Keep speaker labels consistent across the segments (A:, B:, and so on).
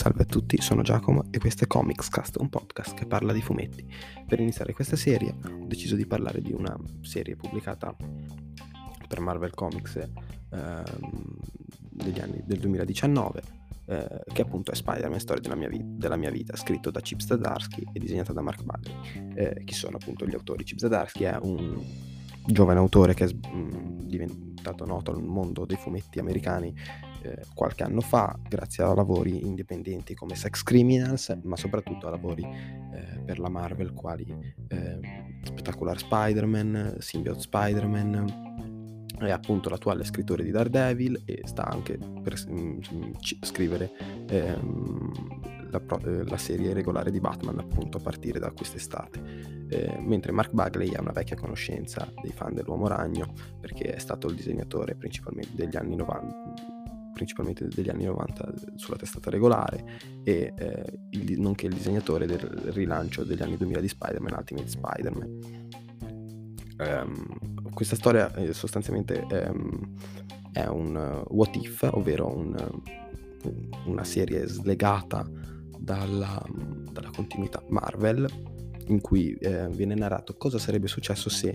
A: Salve a tutti, sono Giacomo e questo è Comicscast, un podcast che parla di fumetti. Per iniziare questa serie ho deciso di parlare di una serie pubblicata per Marvel Comics ehm, degli anni del 2019 eh, che appunto è Spider-Man, storia della mia, vi- della mia, vita, scritto da Chip Zdarsky e disegnato da Mark Bagley. Eh, chi sono appunto gli autori? Chip Zdarsky è un giovane autore che è mh, diventato noto nel mondo dei fumetti americani eh, qualche anno fa grazie a lavori indipendenti come Sex Criminals, ma soprattutto a lavori eh, per la Marvel quali eh, Spectacular Spider-Man, Symbiote Spider-Man, è appunto l'attuale scrittore di Daredevil e sta anche per mm, scrivere ehm, la, pro- eh, la, serie regolare di Batman appunto a partire da quest'estate. Eh, mentre Mark Bagley è una vecchia conoscenza dei fan dell'Uomo Ragno perché è stato il disegnatore principalmente degli anni 90 principalmente degli anni 90 sulla testata regolare e eh, il, nonché il disegnatore del rilancio degli anni 2000 di Spider-Man Ultimate Spider-Man. Um, questa storia eh, sostanzialmente um, è un uh, what if, ovvero un, uh, una serie slegata dalla, dalla continuità Marvel in cui eh, viene narrato cosa sarebbe successo se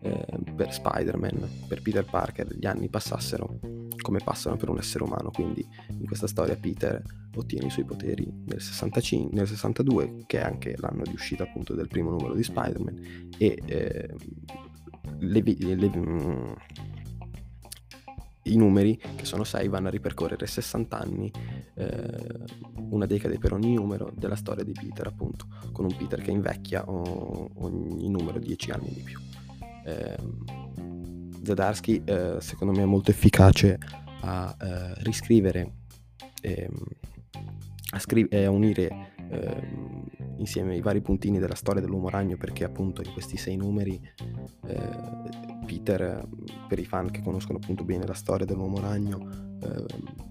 A: eh, per Spider-Man, per Peter Parker, gli anni passassero come passano per un essere umano. Quindi in questa storia Peter ottiene i suoi poteri nel, 65, nel 62, che è anche l'anno di uscita appunto del primo numero di Spider-Man, e eh, le, le, mm, i numeri, che sono 6, vanno a ripercorrere 60 anni, eh, una decade per ogni numero della storia di Peter, appunto, con un Peter che invecchia ogni numero 10 anni di più. Eh, Zadarsky, eh, secondo me, è molto efficace a eh, riscrivere, ehm, a, scri- a unire ehm, insieme i vari puntini della storia dell'uomo ragno, perché appunto in questi sei numeri eh, Peter, per i fan che conoscono appunto bene la storia dell'uomo ragno, eh,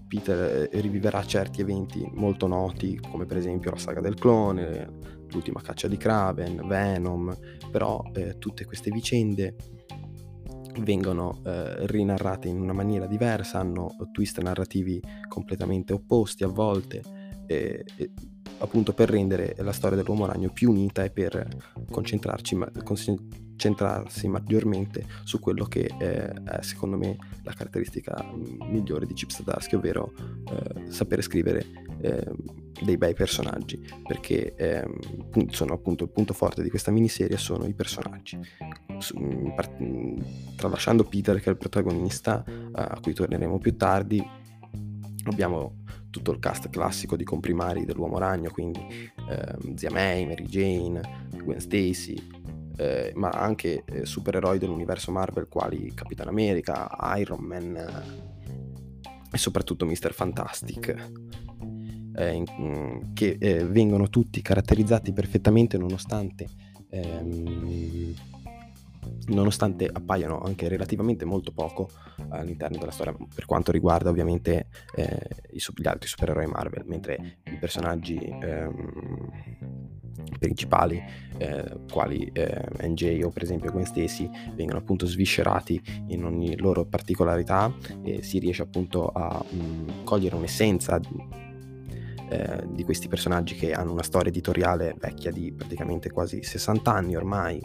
A: Peter eh, riviverà certi eventi molto noti, come per esempio la saga del clone, l'ultima caccia di Kraven, Venom, però eh, tutte queste vicende vengono eh, rinarrate in una maniera diversa, hanno twist narrativi completamente opposti a volte, e, e, appunto per rendere la storia dell'uomo ragno più unita e per concentrarci, concentrarsi maggiormente su quello che eh, è secondo me la caratteristica migliore di Chip Zdarsky, ovvero eh, sapere scrivere eh, dei bei personaggi, perché ehm, sono appunto il punto forte di questa miniserie sono i personaggi. Tralasciando Peter che è il protagonista, a cui torneremo più tardi, abbiamo tutto il cast classico di comprimari dell'Uomo Ragno, quindi ehm, Zia May, Mary Jane, Gwen Stacy, eh, ma anche eh, supereroi dell'universo Marvel quali Capitan America, Iron Man eh, e soprattutto Mr. Fantastic, eh, in, mm, che eh, vengono tutti caratterizzati perfettamente nonostante, ehm, nonostante appaiano anche relativamente molto poco all'interno della storia per quanto riguarda ovviamente eh, gli altri supereroi Marvel, mentre i personaggi... Ehm, principali, eh, quali eh, NJ o per esempio Gwen Stacy, vengono appunto sviscerati in ogni loro particolarità e si riesce appunto a mh, mm, cogliere un'essenza eh, di questi personaggi che hanno una storia editoriale vecchia di praticamente quasi 60 anni ormai,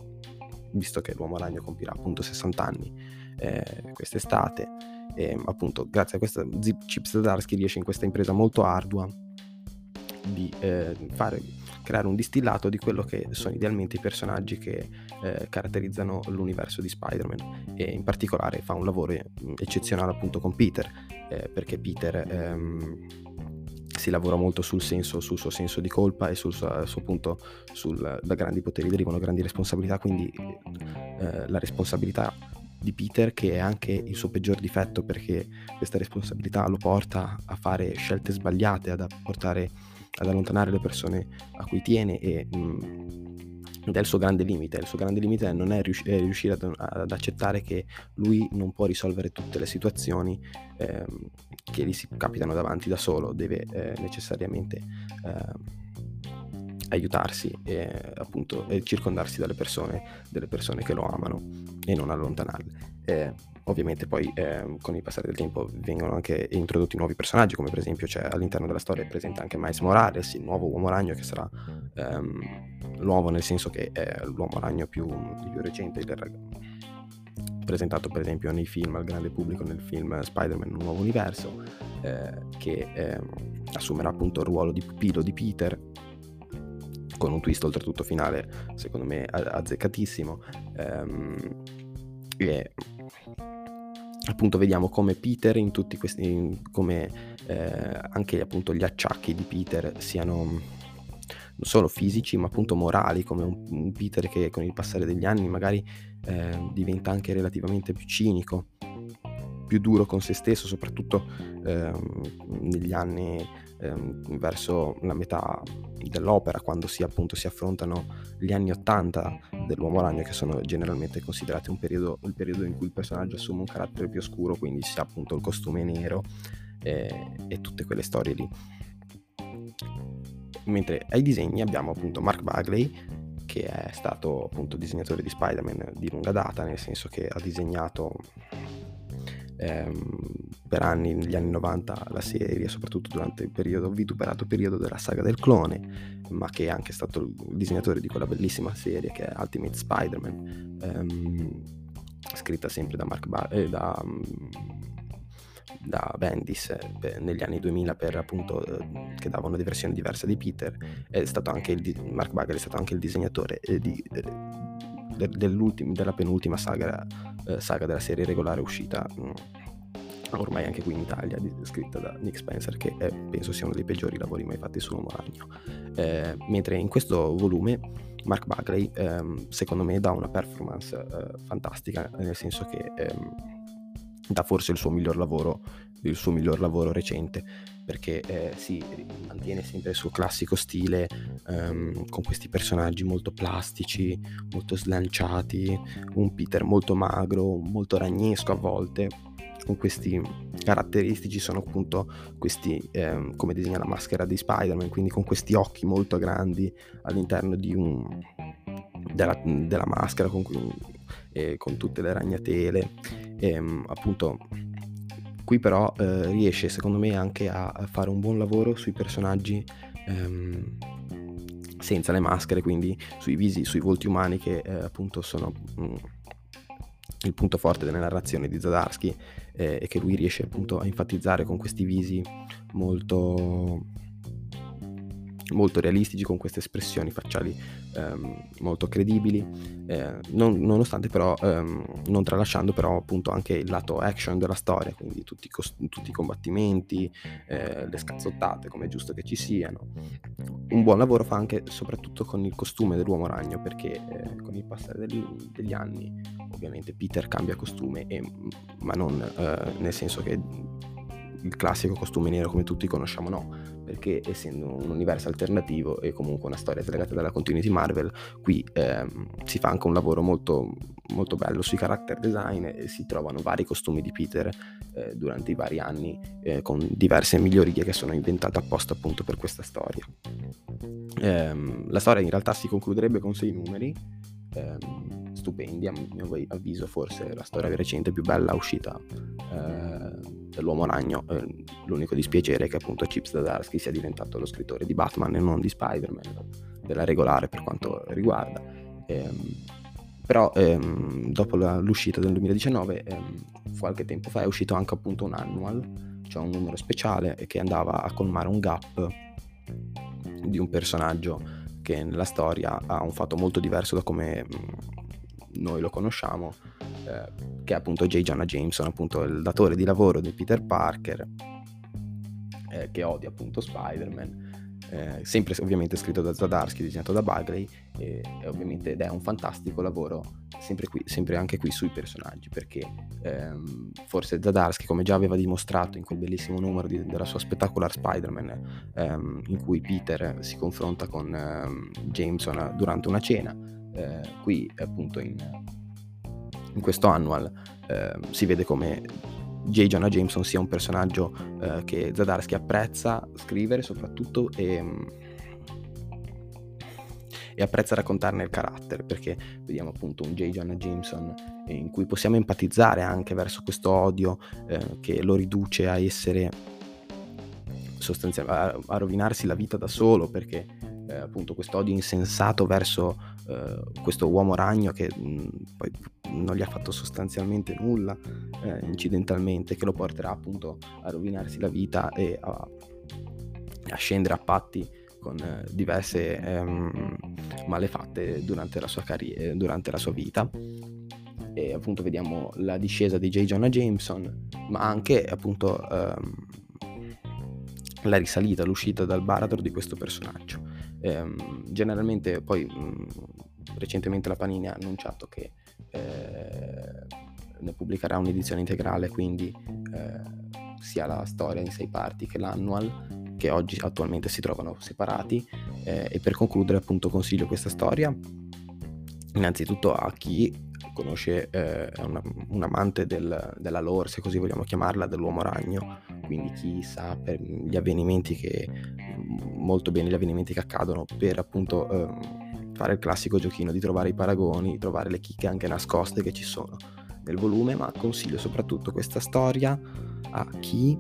A: visto che l'Uomo Ragno compirà appunto 60 anni eh, quest'estate. E appunto grazie a questa Zip Chips Zdarsky riesce in questa impresa molto ardua di eh, fare creare un distillato di quello che sono idealmente i personaggi che eh, caratterizzano l'universo di Spider-Man e in particolare fa un lavoro mm, eccezionale appunto con Peter eh, perché Peter ehm, si lavora molto sul senso, sul suo senso di colpa e sul suo, suo punto sul, da grandi poteri derivano grandi responsabilità quindi eh, la responsabilità di Peter che è anche il suo peggior difetto perché questa responsabilità lo porta a fare scelte sbagliate, ad portare ad allontanare le persone a cui tiene e, mh, mm, ed è il suo grande limite. Il suo grande limite non è, rius- è riuscire ad, ad, accettare che lui non può risolvere tutte le situazioni ehm, che gli si capitano davanti da solo, deve eh, necessariamente eh, aiutarsi e appunto e circondarsi dalle persone, delle persone che lo amano e non allontanarle. Eh, ovviamente poi eh, con il passare del tempo vengono anche introdotti nuovi personaggi, come per esempio c'è all'interno della storia è presente anche Miles Morales, il nuovo uomo ragno che sarà ehm, nuovo nel senso che è l'uomo ragno più, più recente presentato per esempio nei film al grande pubblico nel film Spider-Man Un nuovo universo eh, che eh, assumerà appunto il ruolo di pupillo di Peter con un twist oltretutto finale secondo me azzeccatissimo ehm, e appunto vediamo come Peter in tutti questi in, come eh, anche appunto gli acciacchi di Peter siano non solo fisici ma appunto morali come un, un Peter che con il passare degli anni magari eh, diventa anche relativamente più cinico più duro con se stesso soprattutto ehm, negli anni ehm, verso la metà dell'opera, quando si, appunto, si affrontano gli anni Ottanta dell'Uomo Ragno, che sono generalmente considerati un periodo, il periodo in cui il personaggio assume un carattere più oscuro, quindi si ha appunto il costume nero eh, e tutte quelle storie lì. Mentre ai disegni abbiamo appunto Mark Bagley, che è stato appunto disegnatore di Spider-Man di lunga data, nel senso che ha disegnato ehm, per anni, negli anni 90, la serie, soprattutto durante il periodo, vituperato periodo della saga del clone, ma che è anche stato il disegnatore di quella bellissima serie che è Ultimate Spider-Man, ehm, scritta sempre da Mark ba- eh, da, da Bendis eh, negli anni 2000 per appunto eh, che dava una versione diversa di Peter il Mark Bagley è stato anche il disegnatore eh, di, de, della penultima saga, saga, della serie regolare uscita mm, ormai anche qui in Italia, di, scritta da Nick Spencer, che è, penso sia uno dei peggiori lavori mai fatti sull'uomo ragno. Mentre in questo volume Mark Bagley, ehm, secondo me, dà una performance eh, fantastica, nel senso che ehm, dà forse il suo miglior lavoro, il suo miglior lavoro recente perché eh, si mantiene sempre il suo classico stile um, con questi personaggi molto plastici, molto slanciati, un Peter molto magro, molto ragnesco a volte, con questi caratteristici sono appunto questi, eh, come disegna la maschera di Spider-Man, quindi con questi occhi molto grandi all'interno un, della, della, maschera, con, eh, con, tutte le ragnatele, e, ehm, appunto Qui però eh, riesce secondo me anche a, fare un buon lavoro sui personaggi ehm, senza le maschere, quindi sui visi, sui volti umani che eh, appunto sono mh, mm, il punto forte delle narrazioni di Zadarsky eh, e che lui riesce appunto a enfatizzare con questi visi molto molto realistici con queste espressioni facciali ehm, molto credibili eh, non, nonostante però ehm, non tralasciando però appunto anche il lato action della storia quindi tutti, cost- tutti i combattimenti eh, le scazzottate come è giusto che ci siano. Un buon lavoro fa anche soprattutto con il costume dell'uomo ragno perché eh, con il passare degli, degli, anni ovviamente Peter cambia costume e, ma non eh, nel senso che il classico costume nero come tutti conosciamo, no, perché essendo un universo alternativo e comunque una storia slegata dalla continuity Marvel, qui ehm, si fa anche un lavoro molto, molto bello sui character design e si trovano vari costumi di Peter eh, durante i vari anni eh, con diverse migliorie che sono inventate apposta appunto per questa storia. Ehm, la storia in realtà si concluderebbe con sei numeri. Ehm, stupendi, a mio avviso forse la storia recente più bella uscita eh, dell'Uomo Ragno. Eh, l'unico dispiacere è che appunto Chips Zdarsky sia diventato lo scrittore di Batman e non di Spider-Man, della regolare per quanto riguarda. Eh, però ehm, dopo la, l'uscita del 2019, ehm, qualche tempo fa, è uscito anche appunto un annual, cioè un numero speciale che andava a colmare un gap di un personaggio che nella storia ha un fatto molto diverso da come noi lo conosciamo, eh, che è appunto J. Jonah Jameson, appunto il datore di lavoro di Peter Parker, eh, che odia appunto Spider-Man. Eh, sempre ovviamente scritto da Zadarsky, disegnato da Bagley, e, e ovviamente ed è un fantastico lavoro sempre, qui, sempre anche qui sui personaggi, perché ehm, forse Zadarsky, come già aveva dimostrato in quel bellissimo numero di, della sua spettacular Spider-Man, ehm, in cui Peter si confronta con ehm, Jameson durante una cena, eh, qui appunto in, in questo annual eh, si vede come J. Jonah Jameson sia un personaggio eh, che Zadarsky apprezza scrivere soprattutto e, e apprezza raccontarne il carattere, perché vediamo appunto un J. Jonah Jameson in cui possiamo empatizzare anche verso questo odio eh, che lo riduce a essere sostanzialmente a, a rovinarsi la vita da solo perché eh, appunto questo odio insensato verso eh, questo uomo ragno che mh, poi non gli ha fatto sostanzialmente nulla eh, incidentalmente, che lo porterà appunto a rovinarsi la vita e a, a scendere a patti con eh, diverse ehm, malefatte durante la, sua carriera, durante la sua vita. E appunto vediamo la discesa di J. Jonah Jameson, ma anche appunto ehm, la risalita, l'uscita dal baratro di questo personaggio. Ehm, generalmente poi mh, recentemente la Panini ha annunciato che eh, ne pubblicherà un'edizione integrale, quindi eh, sia la storia in sei parti che l'annual, che oggi attualmente si trovano separati. Eh, e per concludere appunto consiglio questa storia innanzitutto a chi conosce, eh, una, un amante del, della lore, se così vogliamo chiamarla, dell'uomo ragno, quindi chi sa per gli avvenimenti che, molto bene gli avvenimenti che accadono per appunto eh, fare il classico giochino di trovare i paragoni, trovare le chicche anche nascoste che ci sono nel volume, ma consiglio soprattutto questa storia a chi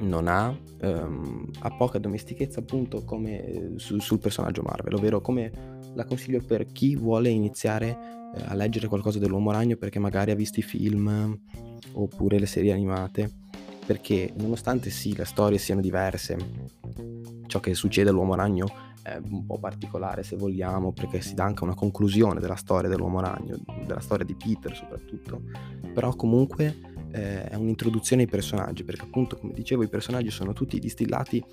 A: non ha, um, ha poca domestichezza appunto come su, sul personaggio Marvel, ovvero come la consiglio per chi vuole iniziare eh, a leggere qualcosa dell'uomo ragno perché magari ha visto i film oppure le serie animate, perché nonostante sì le storie siano diverse, ciò che succede all'uomo ragno è un po' particolare se vogliamo, perché si dà anche una conclusione della storia dell'uomo ragno, della storia di Peter soprattutto, però comunque eh, è un'introduzione ai personaggi, perché appunto come dicevo i personaggi sono tutti distillati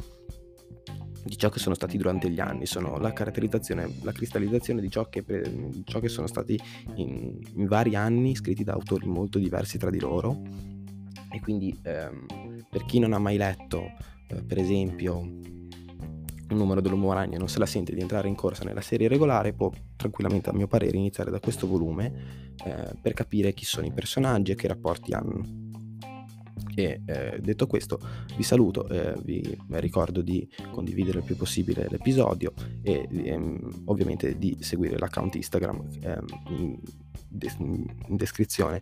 A: di ciò che sono stati durante gli anni, sono la caratterizzazione, la cristallizzazione di ciò che, di ciò che sono stati in, in, vari anni scritti da autori molto diversi tra di loro. E quindi ehm, per chi non ha mai letto eh, per esempio un numero dell'uomo ragno e non se la sente di entrare in corsa nella serie regolare può tranquillamente a mio parere iniziare da questo volume eh, per capire chi sono i personaggi e che rapporti hanno e eh, detto questo, vi saluto, eh, vi ricordo di condividere il più possibile l'episodio e ehm, ovviamente di seguire l'account Instagram ehm, in, de- in, descrizione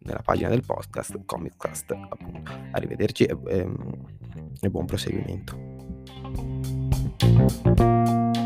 A: nella pagina del podcast Comiccast. Appunto. Arrivederci e, ehm, e buon proseguimento. Thank you.